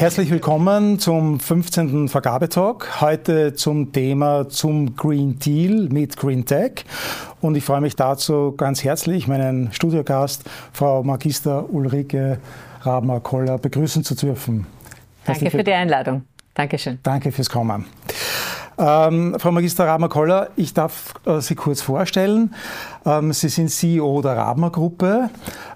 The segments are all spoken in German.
Herzlich willkommen zum 15. Vergabetalk. Heute zum Thema zum Green Deal mit Green Tech. Und ich freue mich dazu ganz herzlich, meinen Studiogast, Frau Magister Ulrike Rabner-Koller, begrüßen zu dürfen. Danke für die Einladung. Dankeschön. Danke fürs Kommen. Ähm, Frau Magister Rabner-Koller, ich darf äh, Sie kurz vorstellen. Ähm, Sie sind CEO der Rabner Gruppe,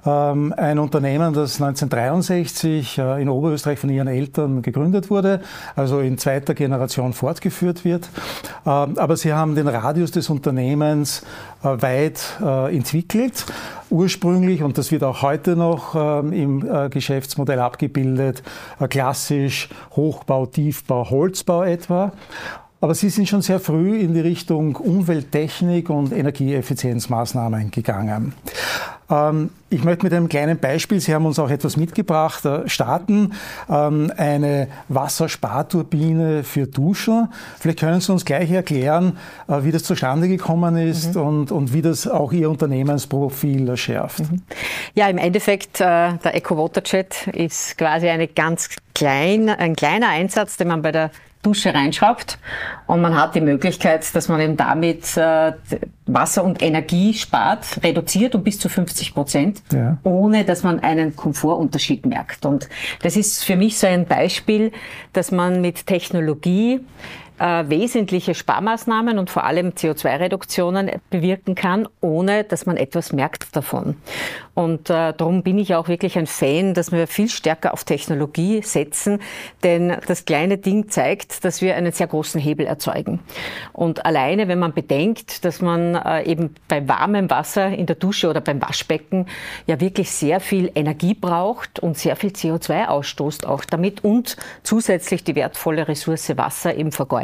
ähm, ein Unternehmen, das 1963 äh, in Oberösterreich von Ihren Eltern gegründet wurde, also in zweiter Generation fortgeführt wird. Ähm, aber Sie haben den Radius des Unternehmens äh, weit äh, entwickelt. Ursprünglich, und das wird auch heute noch ähm, im äh, Geschäftsmodell abgebildet, äh, klassisch Hochbau, Tiefbau, Holzbau etwa. Aber Sie sind schon sehr früh in die Richtung Umwelttechnik und Energieeffizienzmaßnahmen gegangen. Ähm, ich möchte mit einem kleinen Beispiel, Sie haben uns auch etwas mitgebracht, äh, starten. Ähm, eine Wassersparturbine für Duschen. Vielleicht können Sie uns gleich erklären, äh, wie das zustande gekommen ist mhm. und, und wie das auch Ihr Unternehmensprofil schärft. Mhm. Ja, im Endeffekt, äh, der Eco Water Jet ist quasi eine ganz klein, ein kleiner Einsatz, den man bei der Dusche reinschraubt und man hat die Möglichkeit, dass man eben damit äh, Wasser und Energie spart, reduziert um bis zu 50 Prozent, ja. ohne dass man einen Komfortunterschied merkt. Und das ist für mich so ein Beispiel, dass man mit Technologie äh, wesentliche Sparmaßnahmen und vor allem CO2-Reduktionen bewirken kann, ohne dass man etwas merkt davon. Und äh, darum bin ich auch wirklich ein Fan, dass wir viel stärker auf Technologie setzen, denn das kleine Ding zeigt, dass wir einen sehr großen Hebel erzeugen. Und alleine, wenn man bedenkt, dass man äh, eben bei warmem Wasser in der Dusche oder beim Waschbecken ja wirklich sehr viel Energie braucht und sehr viel CO2 ausstoßt auch damit und zusätzlich die wertvolle Ressource Wasser eben vergeudet,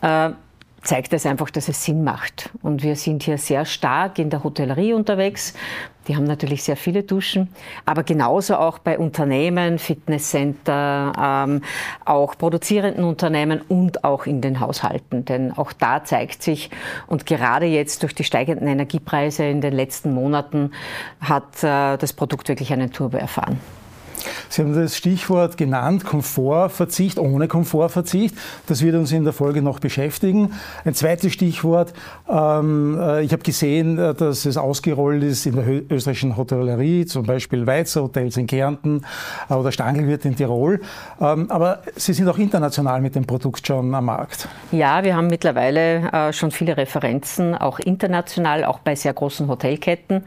äh, zeigt es einfach, dass es Sinn macht. Und wir sind hier sehr stark in der Hotellerie unterwegs. Die haben natürlich sehr viele Duschen, aber genauso auch bei Unternehmen, Fitnesscenter, ähm, auch produzierenden Unternehmen und auch in den Haushalten. Denn auch da zeigt sich, und gerade jetzt durch die steigenden Energiepreise in den letzten Monaten hat äh, das Produkt wirklich einen Turbo erfahren. Sie haben das Stichwort genannt, Komfortverzicht, ohne Komfortverzicht. Das wird uns in der Folge noch beschäftigen. Ein zweites Stichwort, ähm, äh, ich habe gesehen, äh, dass es ausgerollt ist in der österreichischen Hotellerie, zum Beispiel Weizer Hotels in Kärnten äh, oder Stangelwirt in Tirol. Ähm, aber Sie sind auch international mit dem Produkt schon am Markt. Ja, wir haben mittlerweile äh, schon viele Referenzen, auch international, auch bei sehr großen Hotelketten.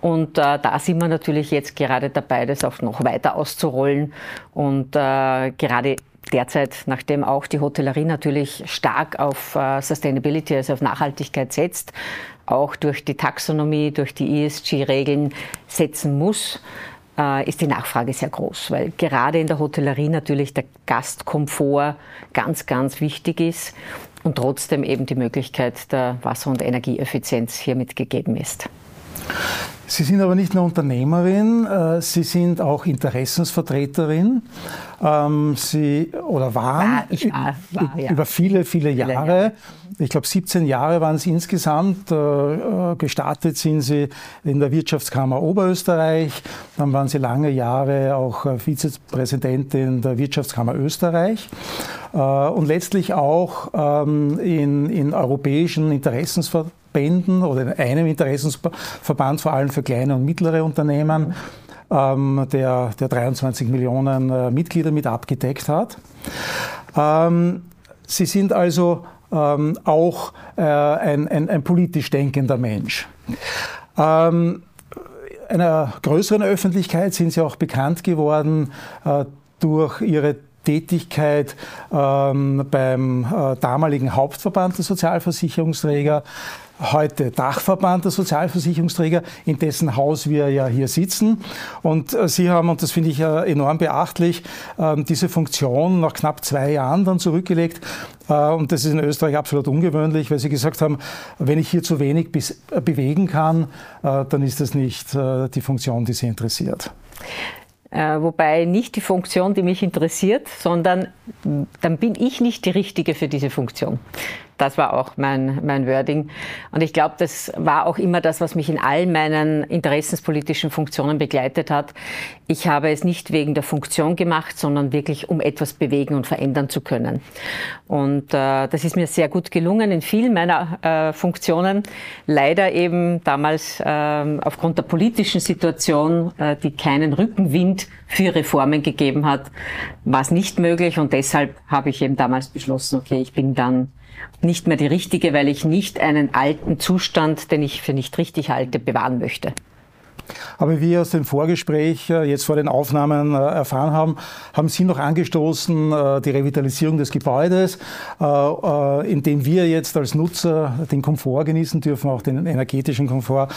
Und äh, da sind wir natürlich jetzt gerade dabei, das auch noch weiter auszurollen. Und äh, gerade derzeit, nachdem auch die Hotellerie natürlich stark auf äh, Sustainability, also auf Nachhaltigkeit setzt, auch durch die Taxonomie, durch die ESG-Regeln setzen muss, äh, ist die Nachfrage sehr groß, weil gerade in der Hotellerie natürlich der Gastkomfort ganz, ganz wichtig ist und trotzdem eben die Möglichkeit der Wasser- und Energieeffizienz hiermit gegeben ist. Sie sind aber nicht nur Unternehmerin, äh, Sie sind auch Interessensvertreterin. Ähm, Sie oder waren war, ich war, war, ja. über viele, viele Jahre. Ich glaube, 17 Jahre waren es insgesamt. Äh, äh, gestartet sind Sie in der Wirtschaftskammer Oberösterreich. Dann waren Sie lange Jahre auch Vizepräsidentin der Wirtschaftskammer Österreich. Und letztlich auch ähm, in, in europäischen Interessensvertretungen Verbänden oder in einem Interessensverband, vor allem für kleine und mittlere Unternehmen, ähm, der, der 23 Millionen äh, Mitglieder mit abgedeckt hat. Ähm, sie sind also ähm, auch äh, ein, ein, ein, politisch denkender Mensch. Ähm, einer größeren Öffentlichkeit sind Sie auch bekannt geworden äh, durch Ihre Tätigkeit ähm, beim äh, damaligen Hauptverband der Sozialversicherungsträger, heute Dachverband der Sozialversicherungsträger, in dessen Haus wir ja hier sitzen. Und äh, Sie haben, und das finde ich enorm beachtlich, ähm, diese Funktion nach knapp zwei Jahren dann zurückgelegt. Äh, und das ist in Österreich absolut ungewöhnlich, weil Sie gesagt haben, wenn ich hier zu wenig äh, bewegen kann, dann ist das nicht die Funktion, die Sie interessiert. Äh, wobei nicht die Funktion, die mich interessiert, sondern dann bin ich nicht die Richtige für diese Funktion. Das war auch mein, mein Wording. Und ich glaube, das war auch immer das, was mich in all meinen interessenspolitischen Funktionen begleitet hat. Ich habe es nicht wegen der Funktion gemacht, sondern wirklich, um etwas bewegen und verändern zu können. Und äh, das ist mir sehr gut gelungen in vielen meiner äh, Funktionen. Leider eben damals äh, aufgrund der politischen Situation, äh, die keinen Rückenwind für Reformen gegeben hat, war es nicht möglich. Und deshalb habe ich eben damals beschlossen, okay, ich bin dann nicht mehr die richtige, weil ich nicht einen alten Zustand, den ich für nicht richtig halte, bewahren möchte. Aber wie wir aus dem Vorgespräch äh, jetzt vor den Aufnahmen äh, erfahren haben, haben Sie noch angestoßen äh, die Revitalisierung des Gebäudes, indem wir jetzt als Nutzer den Komfort genießen dürfen, auch den energetischen Komfort.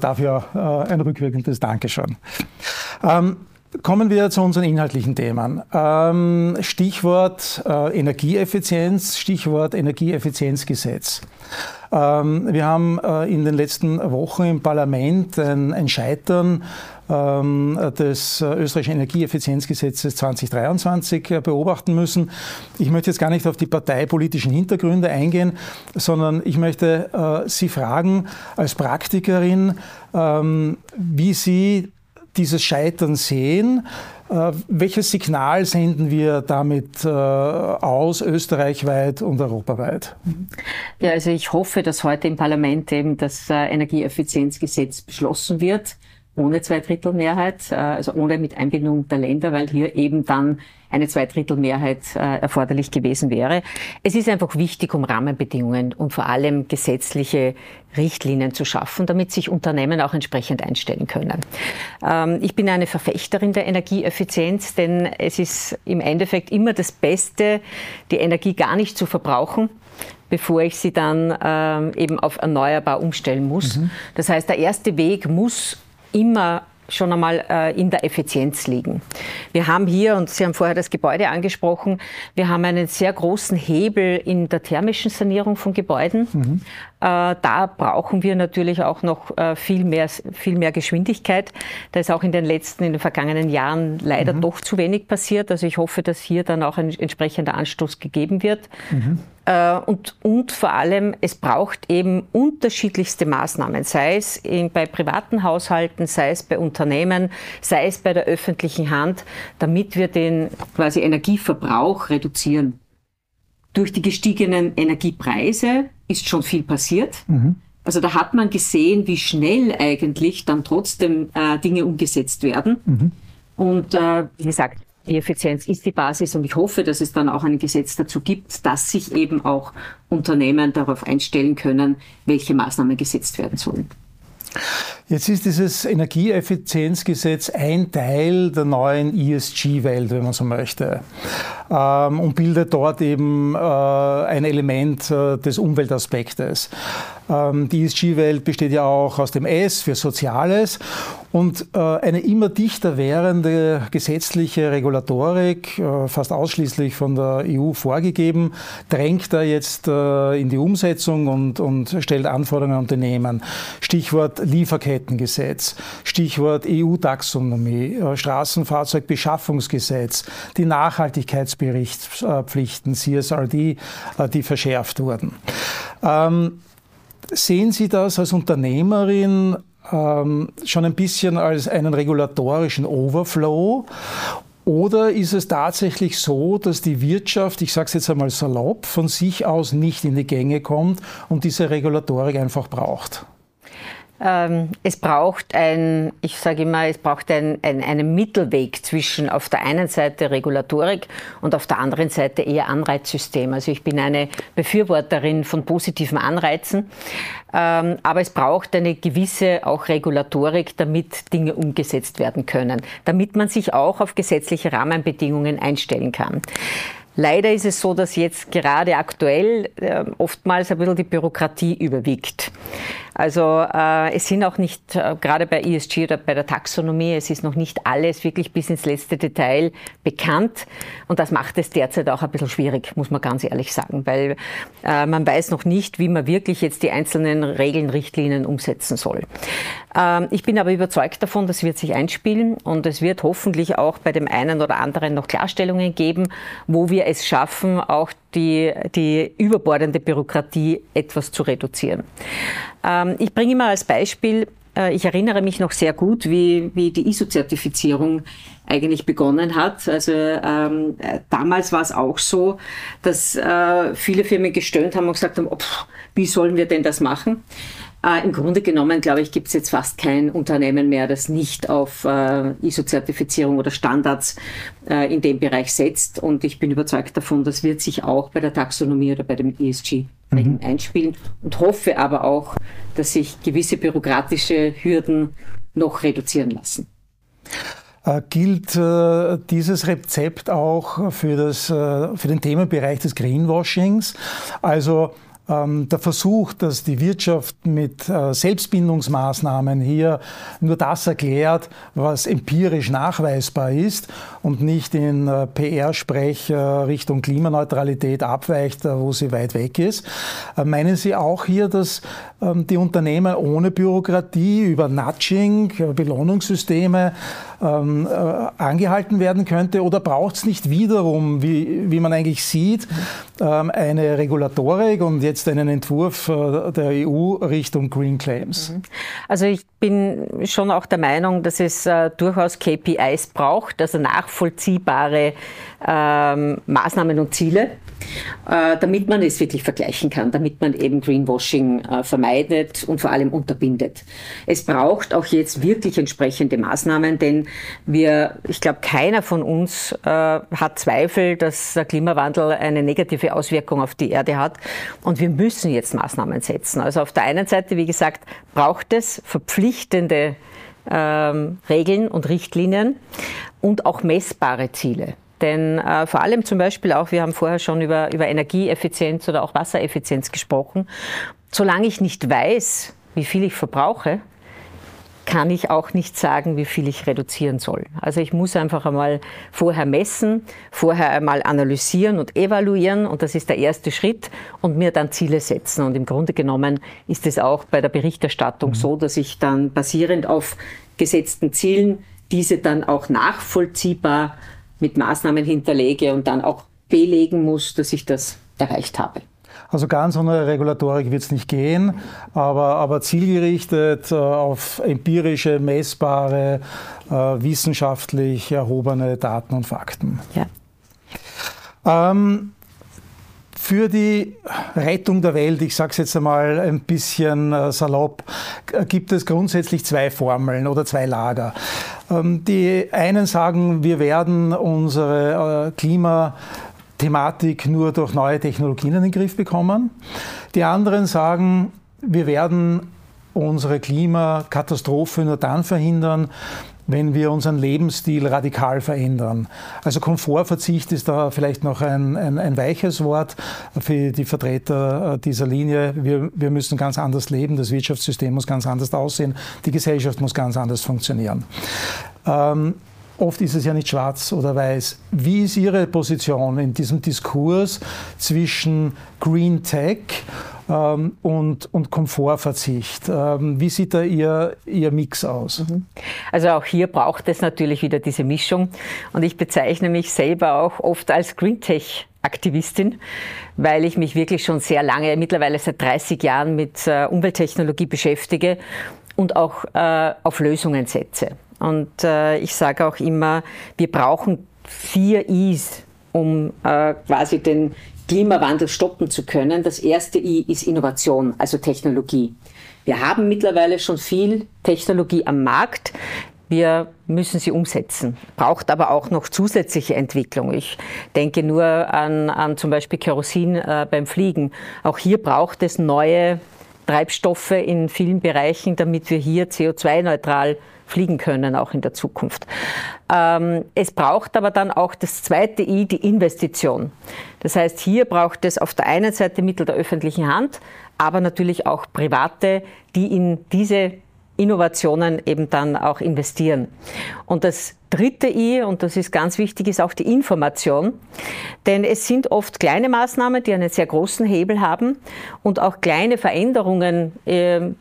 Dafür ein rückwirkendes Dankeschön. Kommen wir zu unseren inhaltlichen Themen. Ähm, Stichwort äh, Energieeffizienz, Stichwort Energieeffizienzgesetz. Ähm, wir haben äh, in den letzten Wochen im Parlament ein, Scheitern ähm, des äh, österreichischen Energieeffizienzgesetzes 2023 äh, beobachten müssen. Ich möchte jetzt gar nicht auf die parteipolitischen Hintergründe eingehen, sondern ich möchte Sie fragen als Praktikerin, wie Sie dieses Scheitern sehen. Äh, welches Signal senden wir damit äh, aus, österreichweit und europaweit? Ja, also ich hoffe, dass heute im Parlament eben das äh, Energieeffizienzgesetz beschlossen wird ohne Zweidrittelmehrheit, also ohne mit Einbindung der Länder, weil hier eben dann eine Zweidrittelmehrheit äh, erforderlich gewesen wäre. Es ist einfach wichtig, um Rahmenbedingungen und vor allem gesetzliche Richtlinien zu schaffen, damit sich Unternehmen auch entsprechend einstellen können. Ähm, ich bin eine Verfechterin der Energieeffizienz, denn es ist im Endeffekt immer das Beste, die Energie gar nicht zu verbrauchen, bevor ich sie dann ähm, eben auf erneuerbar umstellen muss. Mhm. Das heißt, der erste Weg muss immer schon einmal äh, in der Effizienz liegen. Wir haben hier, und Sie haben vorher das Gebäude angesprochen, wir haben einen sehr großen Hebel in der thermischen Sanierung von Gebäuden. Mhm. Äh, da brauchen wir natürlich auch noch äh, viel mehr, viel mehr Geschwindigkeit. Da ist auch in den letzten, in den vergangenen Jahren leider mhm. doch zu wenig passiert. Also ich hoffe, dass hier dann auch ein entsprechender Anstoß gegeben wird. Mhm. Äh, und, und vor allem, es braucht eben unterschiedlichste Maßnahmen, sei es in, bei privaten Haushalten, sei es bei Unternehmen, sei es bei der öffentlichen Hand, damit wir den quasi Energieverbrauch reduzieren. Durch die gestiegenen Energiepreise ist schon viel passiert. Mhm. Also da hat man gesehen, wie schnell eigentlich dann trotzdem äh, Dinge umgesetzt werden. Mhm. Und äh, wie gesagt, die Effizienz ist die Basis und ich hoffe, dass es dann auch ein Gesetz dazu gibt, dass sich eben auch Unternehmen darauf einstellen können, welche Maßnahmen gesetzt werden sollen. Jetzt ist dieses Energieeffizienzgesetz ein Teil der neuen ESG-Welt, wenn man so möchte, ähm, und bildet dort eben äh, ein Element äh, des Umweltaspektes. Ähm, die ESG-Welt besteht ja auch aus dem S für Soziales und äh, eine immer dichter werdende gesetzliche Regulatorik, äh, fast ausschließlich von der EU vorgegeben, drängt da jetzt äh, in die Umsetzung und, und stellt Anforderungen an Unternehmen. Stichwort Lieferkettengesetz, Stichwort EU-Taxonomie, Straßenfahrzeugbeschaffungsgesetz, die Nachhaltigkeitsberichtspflichten, CSRD, die verschärft wurden. Ähm, Sehen Sie das als Unternehmerin ähm, schon ein bisschen als einen regulatorischen Overflow? Oder ist es tatsächlich so, dass die Wirtschaft, ich sage es jetzt einmal salopp, von sich aus nicht in die Gänge kommt und diese Regulatorik einfach braucht? Ähm, es braucht ein, ich sage immer, es braucht ein, ein, einen Mittelweg zwischen auf der einen Seite Regulatorik und auf der anderen Seite eher Anreizsystem. Also ich bin eine Befürworterin von positiven Anreizen, ähm, aber es braucht eine gewisse auch Regulatorik, damit Dinge umgesetzt werden können, damit man sich auch auf gesetzliche Rahmenbedingungen einstellen kann. Leider ist es so, dass jetzt gerade aktuell äh, oftmals ein bisschen die Bürokratie überwiegt. Also äh, es sind auch nicht, äh, gerade bei ESG oder bei der Taxonomie, es ist noch nicht alles wirklich bis ins letzte Detail bekannt. Und das macht es derzeit auch ein bisschen schwierig, muss man ganz ehrlich sagen, weil äh, man weiß noch nicht, wie man wirklich jetzt die einzelnen Regeln, Richtlinien umsetzen soll. Ähm, ich bin aber überzeugt davon, das wird sich einspielen und es wird hoffentlich auch bei dem einen oder anderen noch Klarstellungen geben, wo wir es schaffen, auch die, die überbordende Bürokratie etwas zu reduzieren. Ähm, ich bringe immer als Beispiel, äh, ich erinnere mich noch sehr gut, wie, wie die ISO-Zertifizierung eigentlich begonnen hat. Also ähm, damals war es auch so, dass äh, viele Firmen gestöhnt haben und gesagt haben, wie sollen wir denn das machen? Äh, Im Grunde genommen, glaube ich, gibt es jetzt fast kein Unternehmen mehr, das nicht auf äh, ISO-Zertifizierung oder Standards äh, in dem Bereich setzt. Und ich bin überzeugt davon, das wird sich auch bei der Taxonomie oder bei dem ESG mhm. einspielen und hoffe aber auch, dass sich gewisse bürokratische Hürden noch reduzieren lassen. Äh, gilt äh, dieses Rezept auch für, das, äh, für den Themenbereich des Greenwashings? Also der Versuch, dass die Wirtschaft mit äh, Selbstbindungsmaßnahmen hier nur das erklärt, was empirisch nachweisbar ist und nicht in äh, PR-Sprech Richtung Klimaneutralität abweicht, äh, wo sie weit weg ist. Meinen Sie auch hier, dass ähm, die Unternehmen ohne Bürokratie über Nudging, Belohnungssysteme ähm, äh, angehalten werden könnte? Oder braucht es nicht wiederum, wie, wie man eigentlich sieht, ähm, eine Regulatorik und jetzt einen Entwurf äh, der EU Richtung Green Claims? Mhm. Also ich bin schon auch der Meinung, dass es äh, durchaus KPIs braucht, also nachvollziehbare ähm, Maßnahmen und Ziele, äh, damit man es wirklich vergleichen kann, damit man eben Greenwashing äh, vermeidet und vor allem unterbindet. Es braucht auch jetzt wirklich entsprechende Maßnahmen, denn wir, ich glaube, keiner von uns äh, hat Zweifel, dass der Klimawandel eine negative Auswirkung auf die Erde hat und wir müssen jetzt Maßnahmen setzen. Also auf der einen Seite, wie gesagt, braucht es verpflichtende ähm, Regeln und Richtlinien und auch messbare Ziele. Denn äh, vor allem zum Beispiel auch, wir haben vorher schon über, über Energieeffizienz oder auch Wassereffizienz gesprochen. Solange ich nicht weiß, wie viel ich verbrauche, kann ich auch nicht sagen, wie viel ich reduzieren soll. Also ich muss einfach einmal vorher messen, vorher einmal analysieren und evaluieren und das ist der erste Schritt und mir dann Ziele setzen. Und im Grunde genommen ist es auch bei der Berichterstattung mhm. so, dass ich dann basierend auf gesetzten Zielen diese dann auch nachvollziehbar mit Maßnahmen hinterlege und dann auch belegen muss, dass ich das erreicht habe. Also ganz ohne Regulatorik wird es nicht gehen, aber, aber zielgerichtet äh, auf empirische, messbare, äh, wissenschaftlich erhobene Daten und Fakten. Ja. Ähm, für die Rettung der Welt, ich sage es jetzt einmal ein bisschen äh, salopp, gibt es grundsätzlich zwei Formeln oder zwei Lager. Ähm, die einen sagen, wir werden unsere äh, Klimathematik nur durch neue Technologien in den Griff bekommen. Die anderen sagen, wir werden unsere Klimakatastrophe nur dann verhindern, wenn wir unseren Lebensstil radikal verändern. Also Komfortverzicht ist da vielleicht noch ein, ein, ein weiches Wort für die Vertreter äh, dieser Linie. Wir, wir müssen ganz anders leben, das Wirtschaftssystem muss ganz anders aussehen, die Gesellschaft muss ganz anders funktionieren. Ähm, Oft ist es ja nicht schwarz oder weiß. Wie ist Ihre Position in diesem Diskurs zwischen Green Tech ähm, und, und Komfortverzicht. Ähm, wie sieht da Ihr, Ihr Mix aus? Mhm. Also auch hier braucht es natürlich wieder diese Mischung. Und ich bezeichne mich selber auch oft als Green Tech Aktivistin, weil ich mich wirklich schon sehr lange, mittlerweile seit 30 Jahren mit äh, Umwelttechnologie beschäftige und auch äh, auf Lösungen setze. Und äh, ich sage auch immer, wir brauchen vier Is, um äh, quasi den Klimawandel stoppen zu können. Das erste I ist Innovation, also Technologie. Wir haben mittlerweile schon viel Technologie am Markt. Wir müssen sie umsetzen. Braucht aber auch noch zusätzliche Entwicklung. Ich denke nur an, an zum Beispiel Kerosin äh, beim Fliegen. Auch hier braucht es neue Treibstoffe in vielen Bereichen, damit wir hier CO2-neutral fliegen können, auch in der Zukunft. Ähm, es braucht aber dann auch das zweite I, die Investition. Das heißt, hier braucht es auf der einen Seite Mittel der öffentlichen Hand, aber natürlich auch Private, die in diese Innovationen eben dann auch investieren. Und das dritte I, und das ist ganz wichtig, ist auch die Information. Denn es sind oft kleine Maßnahmen, die einen sehr großen Hebel haben und auch kleine Veränderungen, ähm,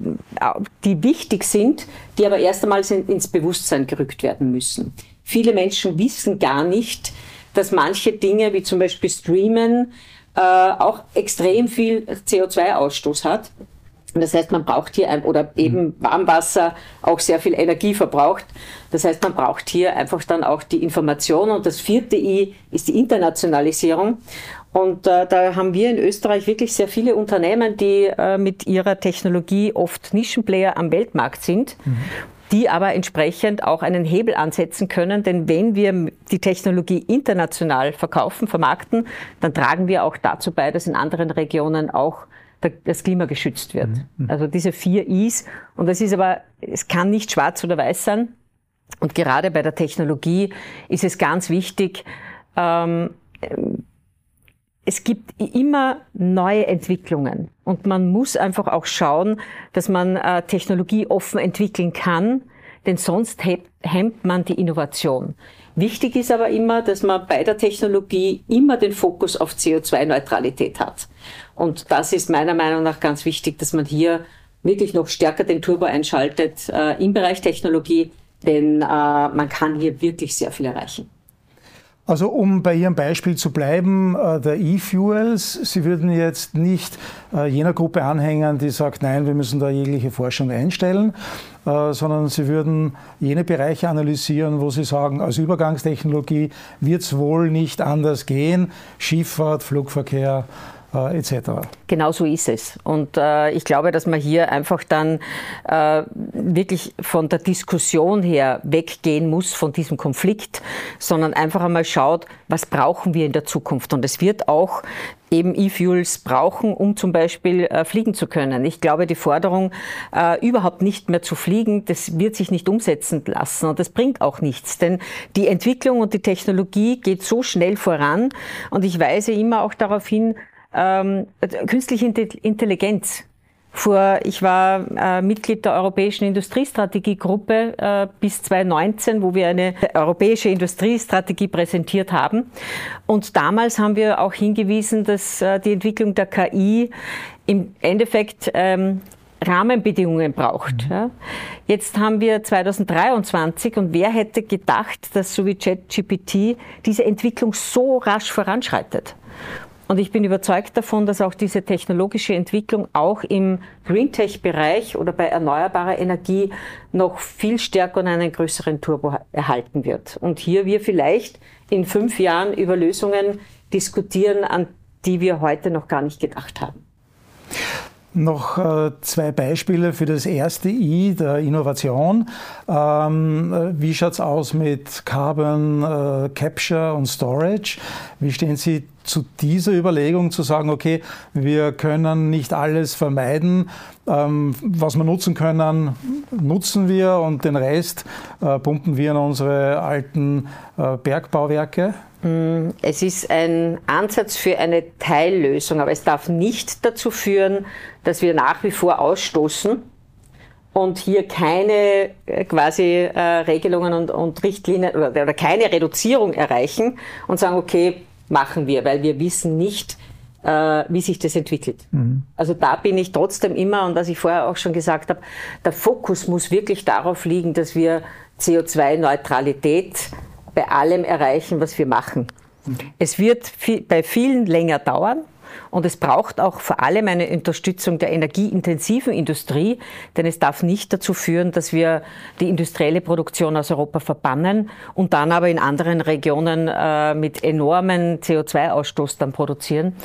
die wichtig sind, die aber erst einmal ins Bewusstsein gerückt werden müssen. Viele Menschen wissen gar nicht, dass manche Dinge, wie zum Beispiel Streamen, äh, auch extrem viel CO2-Ausstoß hat das heißt, man braucht hier, ein, oder eben Warmwasser auch sehr viel Energie verbraucht. Das heißt, man braucht hier einfach dann auch die Information. Und das vierte I ist die Internationalisierung. Und äh, da haben wir in Österreich wirklich sehr viele Unternehmen, die äh, mit ihrer Technologie oft Nischenplayer am Weltmarkt sind. Mhm die aber entsprechend auch einen Hebel ansetzen können. Denn wenn wir die Technologie international verkaufen, vermarkten, dann tragen wir auch dazu bei, dass in anderen Regionen auch das Klima geschützt wird. Mhm. mhm. Also diese vier Is. Und das ist aber, es kann nicht schwarz oder weiß sein. Und gerade bei der Technologie ist es ganz wichtig, ähm, es gibt immer neue Entwicklungen und man muss einfach auch schauen, dass man äh, Technologie offen entwickeln kann, denn sonst hemmt man die Innovation. Wichtig ist aber immer, dass man bei der Technologie immer den Fokus auf CO2-Neutralität hat. Und das ist meiner Meinung nach ganz wichtig, dass man hier wirklich noch stärker den Turbo einschaltet äh, im Bereich Technologie, denn äh, man kann hier wirklich sehr viel erreichen. Also um bei Ihrem Beispiel zu bleiben, äh, der E-Fuels, Sie würden jetzt nicht äh, jener Gruppe anhängen, die sagt, nein, wir müssen da jegliche Forschung einstellen, äh, sondern Sie würden jene Bereiche analysieren, wo Sie sagen, als Übergangstechnologie wird es wohl nicht anders gehen, Schifffahrt, Flugverkehr, äh, etc. Genau so ist es. Und äh, ich glaube, dass man hier einfach dann äh, wirklich von der Diskussion her weggehen muss, von diesem Konflikt, sondern einfach einmal schaut, was brauchen wir in der Zukunft. Und es wird auch eben E-Fuels brauchen, um zum Beispiel äh, fliegen zu können. Ich glaube, die Forderung, äh, überhaupt nicht mehr zu fliegen, das wird sich nicht umsetzen lassen und das bringt auch nichts, denn die Entwicklung und die Technologie geht so schnell voran und ich weise immer auch darauf hin, ähm, künstliche Intelligenz. Vor, ich war äh, Mitglied der Europäischen Industriestrategiegruppe äh, bis 2019, wo wir eine europäische Industriestrategie präsentiert haben. Und damals haben wir auch hingewiesen, dass äh, die Entwicklung der KI im Endeffekt ähm, Rahmenbedingungen braucht. Mhm. Ja. Jetzt haben wir 2023 und wer hätte gedacht, dass so wie ChatGPT diese Entwicklung so rasch voranschreitet? Und ich bin überzeugt davon, dass auch diese technologische Entwicklung auch im Greentech-Bereich oder bei erneuerbarer Energie noch viel stärker und einen größeren Turbo erhalten wird. Und hier wir vielleicht in fünf Jahren über Lösungen diskutieren, an die wir heute noch gar nicht gedacht haben. Noch äh, zwei Beispiele für das erste I der Innovation. Ähm, äh, wie schaut es aus mit Carbon äh, Capture und Storage? Wie stehen Sie zu dieser Überlegung zu sagen, okay, wir können nicht alles vermeiden, ähm, was wir nutzen können, nutzen wir und den Rest äh, pumpen wir in unsere alten äh, Bergbauwerke? Mm, es ist ein Ansatz für eine Teillösung, aber es darf nicht dazu führen, dass wir nach wie vor ausstoßen und hier keine äh, quasi Regelungen und, und Richtlinien oder, oder, keine Reduzierung erreichen und sagen, okay, machen wir, weil wir wissen nicht, äh, wie sich das entwickelt. Mhm. Also da bin ich trotzdem immer, und was ich vorher auch schon gesagt habe, der Fokus muss wirklich darauf liegen, dass wir CO2-Neutralität bei allem erreichen, was wir machen. Mhm. Es wird viel, bei vielen länger dauern. Und es braucht auch vor allem eine Unterstützung der energieintensiven Industrie, denn es darf nicht dazu führen, dass wir die industrielle Produktion aus Europa verbannen und dann aber in anderen Regionen äh, mit enormen CO2-Ausstoß dann produzieren.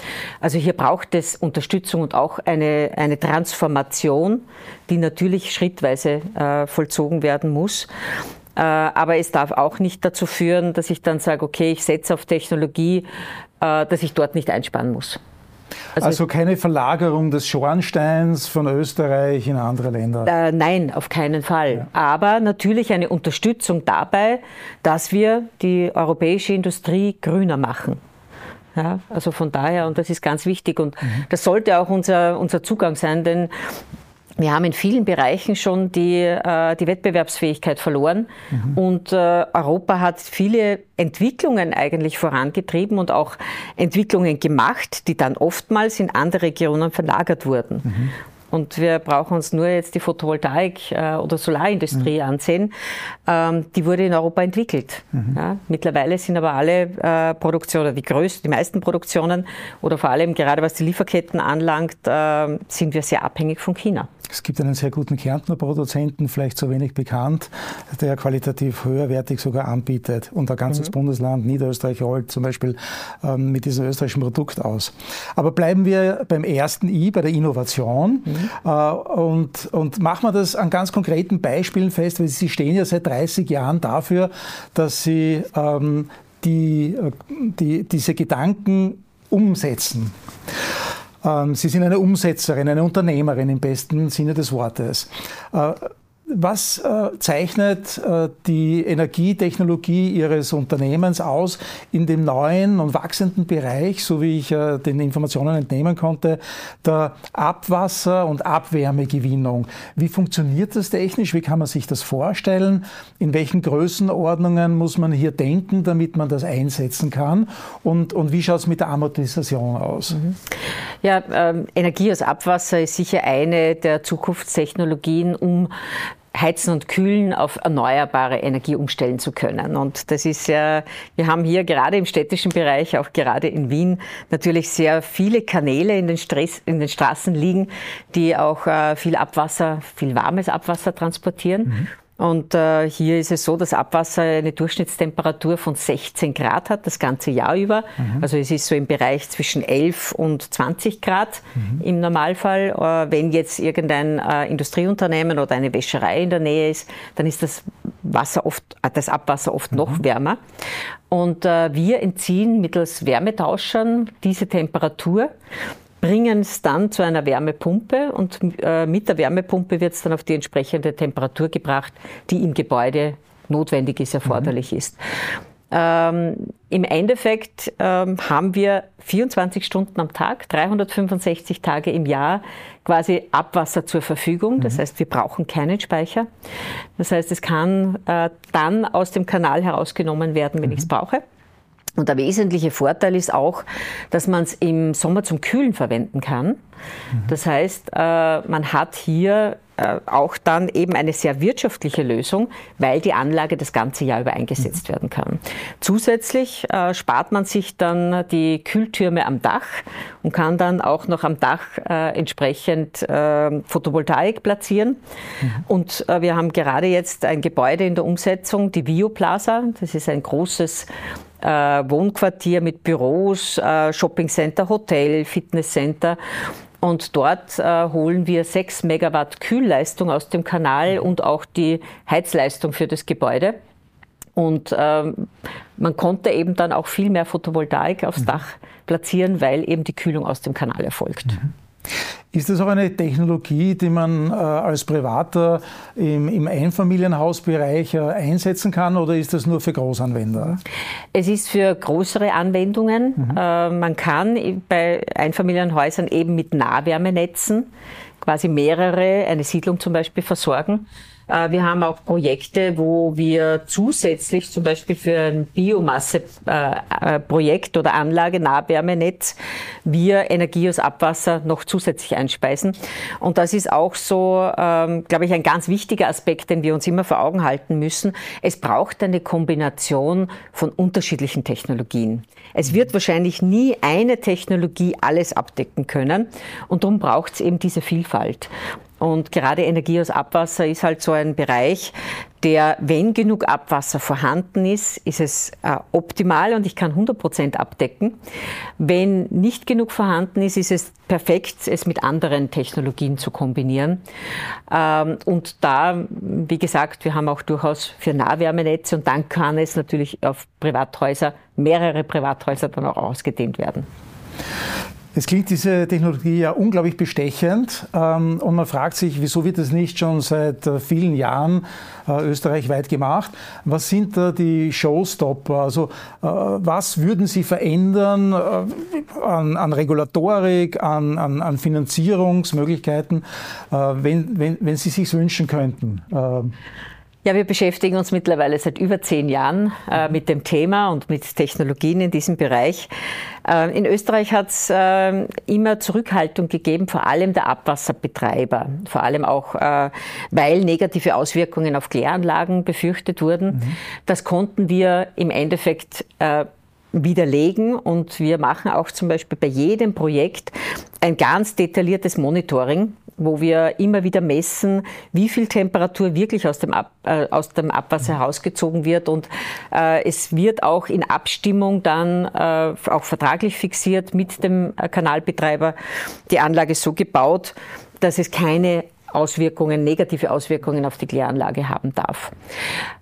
Also hier braucht es Unterstützung und auch eine, eine Transformation, die natürlich schrittweise äh, vollzogen werden muss. Äh, aber es darf auch nicht dazu führen, dass ich dann sage, okay, ich setze auf Technologie, dass ich dort nicht einsparen muss. Also, also, keine Verlagerung des Schornsteins von Österreich in andere Länder? Äh, nein, auf keinen Fall. Ja. Aber natürlich eine Unterstützung dabei, dass wir die europäische Industrie grüner machen. Ja, also von daher, und das ist ganz wichtig und mhm. das sollte auch unser, unser Zugang sein, denn wir haben in vielen Bereichen schon die, äh, die Wettbewerbsfähigkeit verloren mhm. und äh, Europa hat viele Entwicklungen eigentlich vorangetrieben und auch Entwicklungen gemacht, die dann oftmals in andere Regionen verlagert wurden. Mhm. Und wir brauchen uns nur jetzt die Photovoltaik äh, oder Solarindustrie mhm. ansehen. Ähm, die wurde in Europa entwickelt. Mhm. Ja, mittlerweile sind aber alle äh, Produktionen, die größten, die meisten Produktionen oder vor allem gerade was die Lieferketten anlangt, äh, sind wir sehr abhängig von China. Es gibt einen sehr guten Kärntner Produzenten, vielleicht zu wenig bekannt, der qualitativ höherwertig sogar anbietet und ein ganzes mhm. Bundesland, Niederösterreich, rollt zum Beispiel ähm, mit diesem österreichischen Produkt aus. Aber bleiben wir beim ersten I, bei der Innovation mhm. Äh, und, und machen wir das an ganz konkreten Beispielen fest, weil Sie stehen ja seit 30 Jahren dafür, dass Sie ähm, die, äh, die, diese Gedanken umsetzen. Ähm, Sie sind eine Umsetzerin, eine Unternehmerin im besten Sinne des Wortes. Was äh, zeichnet äh, die Energietechnologie Ihres Unternehmens aus in dem neuen und wachsenden Bereich, so wie ich äh, den Informationen entnehmen konnte, der Abwasser- und Abwärmegewinnung? Wie funktioniert das technisch? Wie kann man sich das vorstellen? In welchen Größenordnungen muss man hier denken, damit man das einsetzen kann? Und, und wie schaut es mit der Amortisation aus? Mhm. Ja, ähm, Energie aus Abwasser ist sicher eine der Zukunftstechnologien, um Heizen und Kühlen auf erneuerbare Energie umstellen zu können. Und das ist ja, wir haben hier gerade im städtischen Bereich, auch gerade in Wien, natürlich sehr viele Kanäle in den, Stress, in den Straßen liegen, die auch äh, viel Abwasser, viel warmes Abwasser transportieren. Mhm. Und äh, hier ist es so, dass Abwasser eine Durchschnittstemperatur von 16 Grad hat, das ganze Jahr über. Mhm. Also es ist so im Bereich zwischen 11 und 20 Grad mhm. im Normalfall. Äh, wenn jetzt irgendein äh, Industrieunternehmen oder eine Wäscherei in der Nähe ist, dann ist das Wasser oft, äh, das Abwasser oft mhm. noch wärmer. Und äh, wir entziehen mittels Wärmetauschern diese Temperatur bringen es dann zu einer Wärmepumpe und äh, mit der Wärmepumpe wird es dann auf die entsprechende Temperatur gebracht, die im Gebäude notwendig ist, erforderlich mhm. ist. Ähm, Im Endeffekt ähm, haben wir 24 Stunden am Tag, 365 Tage im Jahr quasi Abwasser zur Verfügung. Das mhm. heißt, wir brauchen keinen Speicher. Das heißt, es kann äh, dann aus dem Kanal herausgenommen werden, wenn mhm. ich es brauche. Und der wesentliche Vorteil ist auch, dass man es im Sommer zum Kühlen verwenden kann. Das heißt, äh, man hat hier äh, auch dann eben eine sehr wirtschaftliche Lösung, weil die Anlage das ganze Jahr über eingesetzt werden kann. Zusätzlich äh, spart man sich dann die Kühltürme am Dach und kann dann auch noch am Dach entsprechend Photovoltaik platzieren. Und wir haben gerade jetzt ein Gebäude in der Umsetzung, die Bioplaza. Das ist ein großes äh, Wohnquartier mit Büros, äh, Shoppingcenter, Hotel, Fitnesscenter. Und dort äh, holen wir 6 Megawatt Kühlleistung aus dem Kanal und auch die Heizleistung für das Gebäude. Und ähm, man konnte eben dann auch viel mehr Photovoltaik aufs mhm. Dach platzieren, weil eben die Kühlung aus dem Kanal erfolgt. Mhm. Ist das auch eine Technologie, die man äh, als Privater im, im Einfamilienhausbereich äh, einsetzen kann oder ist das nur für Großanwender? Es ist für größere Anwendungen. Mhm. Äh, man kann bei Einfamilienhäusern eben mit Nahwärmenetzen quasi mehrere, eine Siedlung zum Beispiel versorgen. Äh, wir haben auch Projekte, wo wir zusätzlich zum Beispiel für ein Biomasseprojekt oder Anlage, Nahwärmenetz, wir Energie aus Abwasser noch zusätzlich einspeisen. Und das ist auch so, ähm, glaube ich, ein ganz wichtiger Aspekt, den wir uns immer vor Augen halten müssen. Es braucht eine Kombination von unterschiedlichen Technologien. Es wird wahrscheinlich nie eine Technologie alles abdecken können und darum braucht es eben diese Vielfalt. Und gerade Energie aus Abwasser ist halt so ein Bereich, der, wenn genug Abwasser vorhanden ist, ist es äh, optimal und ich kann 100 Prozent abdecken. Wenn nicht genug vorhanden ist, ist es perfekt, es mit anderen Technologien zu kombinieren. Ähm, und da, wie gesagt, wir haben auch durchaus für Nahwärmenetze und dann kann es natürlich auf Privathäuser, mehrere Privathäuser dann auch ausgedehnt werden. Es klingt diese Technologie ja unglaublich bestechend ähm, und man fragt sich, wieso wird das nicht schon seit äh, vielen Jahren äh, österreichweit gemacht? Was sind da die Showstopper? Also äh, was würden Sie verändern äh, an, an, Regulatorik, an, an, an Finanzierungsmöglichkeiten, äh, wenn, wenn, wenn Sie sich wünschen könnten? Ja, wir beschäftigen uns mittlerweile seit über zehn Jahren äh, mit dem Thema und mit Technologien in diesem Bereich. Äh, in Österreich hat es äh, immer Zurückhaltung gegeben, vor allem der Abwasserbetreiber, vor allem auch, äh, weil negative Auswirkungen auf Kläranlagen befürchtet wurden. Mhm. Das konnten wir im Endeffekt äh, widerlegen und wir machen auch zum Beispiel bei jedem Projekt ein ganz detailliertes Monitoring wo wir immer wieder messen, wie viel Temperatur wirklich aus dem, Ab, äh, aus dem Abwasser herausgezogen wird. Und äh, es wird auch in Abstimmung dann äh, auch vertraglich fixiert mit dem äh, Kanalbetreiber die Anlage so gebaut, dass es keine Auswirkungen, negative Auswirkungen auf die Kläranlage haben darf.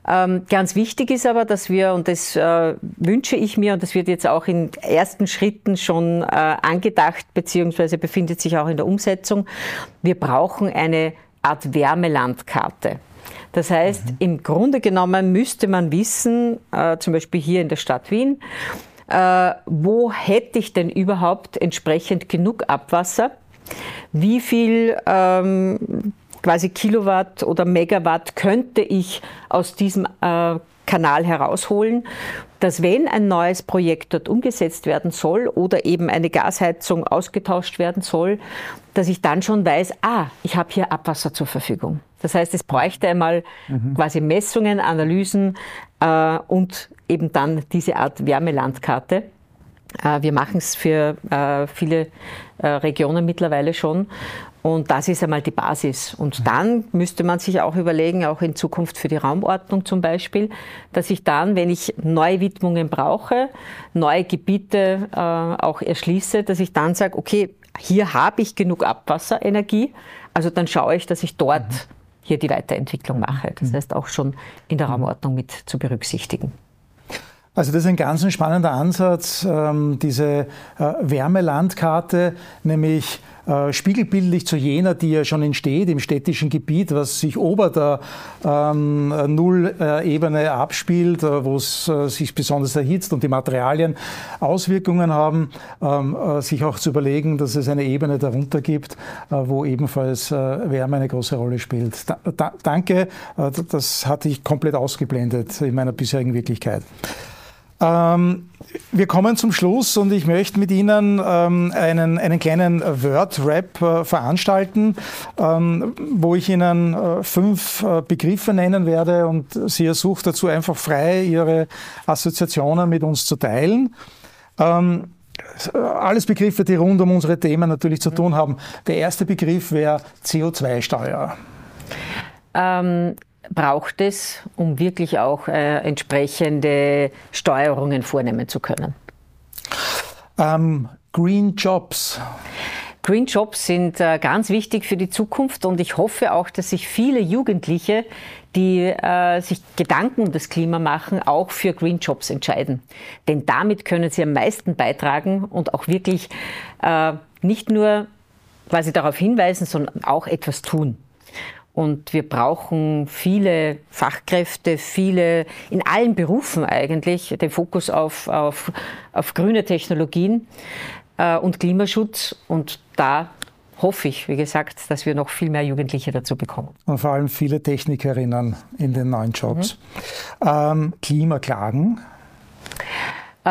Ähm, ganz wichtig ist aber, dass wir, und das äh, wünsche ich mir, und das wird jetzt auch in ersten Schritten schon äh, angedacht, beziehungsweise befindet sich auch in der Umsetzung, wir brauchen eine Art Wärmelandkarte. Das heißt, mhm. im Grunde genommen müsste man wissen, äh, zum Beispiel hier in der Stadt Wien, äh, wo hätte ich denn überhaupt entsprechend genug Abwasser, wie viel ähm, quasi Kilowatt oder Megawatt könnte ich aus diesem äh, Kanal herausholen, dass wenn ein neues Projekt dort umgesetzt werden soll oder eben eine Gasheizung ausgetauscht werden soll, dass ich dann schon weiß, ah, ich habe hier Abwasser zur Verfügung. Das heißt, es bräuchte einmal mhm. quasi Messungen, Analysen äh, und eben dann diese Art Wärmelandkarte. Äh, wir machen es für äh, viele äh, Regionen mittlerweile schon. Und das ist einmal die Basis. Und dann müsste man sich auch überlegen, auch in Zukunft für die Raumordnung zum Beispiel, dass ich dann, wenn ich neue Widmungen brauche, neue Gebiete auch erschließe, dass ich dann sage, okay, hier habe ich genug Abwasserenergie, also dann schaue ich, dass ich dort mhm. hier die Weiterentwicklung mache. Das mhm. heißt auch schon in der Raumordnung mit zu berücksichtigen. Also das ist ein ganz spannender Ansatz, ähm, diese äh, Wärmelandkarte, nämlich äh, spiegelbildlich zu jener, die ja schon entsteht im städtischen Gebiet, was sich ober der ähm, Nullebene abspielt, äh, wo es sich besonders erhitzt und die Materialien Auswirkungen haben, ähm, äh, sich auch zu überlegen, dass es eine Ebene darunter gibt, wo ebenfalls Wärme eine große Rolle spielt. Da, da, danke, das hatte ich komplett ausgeblendet in meiner bisherigen Wirklichkeit. Ähm, wir kommen zum Schluss und ich möchte mit Ihnen ähm, einen, einen kleinen Word-Rap äh, veranstalten, ähm, wo ich Ihnen äh, fünf äh, Begriffe nennen werde und Sie ersucht dazu einfach frei, Ihre Assoziationen mit uns zu teilen. Ähm, alles Begriffe, die rund um unsere Themen natürlich zu tun haben. Der erste Begriff wäre CO2-Steuer. Ähm, braucht es, um wirklich auch äh, entsprechende Steuerungen vornehmen zu können? Ähm, Green Jobs. Green Jobs sind äh, ganz wichtig für die Zukunft und ich hoffe auch, dass sich viele Jugendliche, die äh, sich Gedanken um das Klima machen, auch für Green Jobs entscheiden. Denn damit können sie am meisten beitragen und auch wirklich äh, nicht nur quasi darauf hinweisen, sondern auch etwas tun. Und wir brauchen viele Fachkräfte, viele in allen Berufen eigentlich, den Fokus auf, auf, auf grüne Technologien äh, und Klimaschutz. Und da hoffe ich, wie gesagt, dass wir noch viel mehr Jugendliche dazu bekommen. Und vor allem viele Technikerinnen in den neuen Jobs. Mhm. Ähm, Klimaklagen? Äh,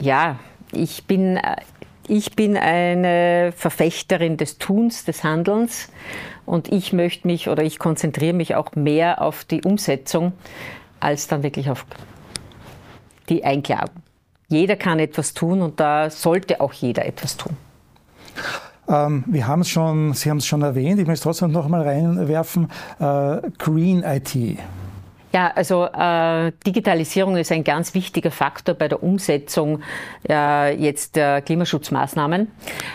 ja, ich bin, äh, ich bin eine Verfechterin des Tuns, des Handelns. Und ich möchte mich oder ich konzentriere mich auch mehr auf die Umsetzung als dann wirklich auf die Einklagen. Jeder kann etwas tun und da sollte auch jeder etwas tun. Ähm, wir haben es schon, Sie haben es schon erwähnt, ich möchte es trotzdem noch mal reinwerfen, äh, Green IT. Ja, also äh, Digitalisierung ist ein ganz wichtiger Faktor bei der Umsetzung äh, jetzt der Klimaschutzmaßnahmen.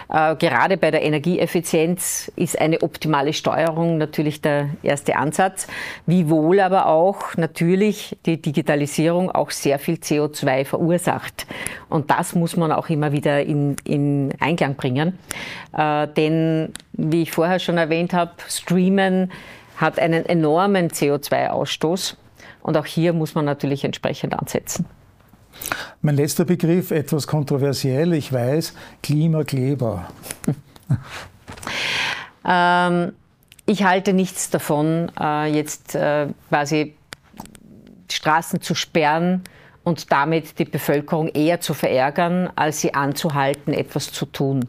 Äh, gerade bei der Energieeffizienz ist eine optimale Steuerung natürlich der erste Ansatz, wiewohl aber auch natürlich die Digitalisierung auch sehr viel CO2 verursacht. Und das muss man auch immer wieder in, in Einklang bringen. Äh, denn, wie ich vorher schon erwähnt habe, Streamen hat einen enormen CO2-Ausstoß. Und auch hier muss man natürlich entsprechend ansetzen. Mein letzter Begriff, etwas kontroversiell, ich weiß, Klimakleber. ähm, ich halte nichts davon, äh, jetzt äh, quasi Straßen zu sperren und damit die Bevölkerung eher zu verärgern, als sie anzuhalten, etwas zu tun.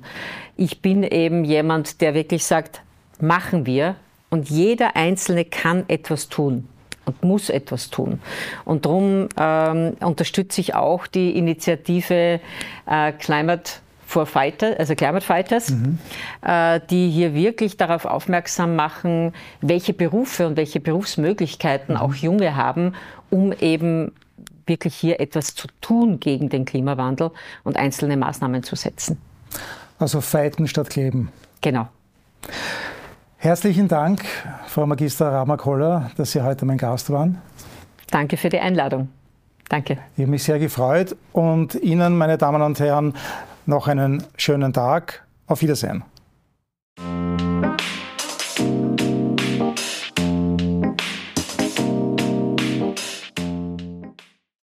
Ich bin eben jemand, der wirklich sagt, machen wir und jeder Einzelne kann etwas tun und muss etwas tun. Und darum ähm, unterstütze ich auch die Initiative äh, Climate for Fighter, also Climate Fighters, mhm. äh, die hier wirklich darauf aufmerksam machen, welche Berufe und welche Berufsmöglichkeiten mhm. auch Junge haben, um eben wirklich hier etwas zu tun gegen den Klimawandel und einzelne Maßnahmen zu setzen. Also fighten statt kleben. Genau. Herzlichen Dank, Frau Magister Ramakoller, dass Sie heute mein Gast waren. Danke für die Einladung. Danke. Ich habe mich sehr gefreut und Ihnen, meine Damen und Herren, noch einen schönen Tag. Auf Wiedersehen.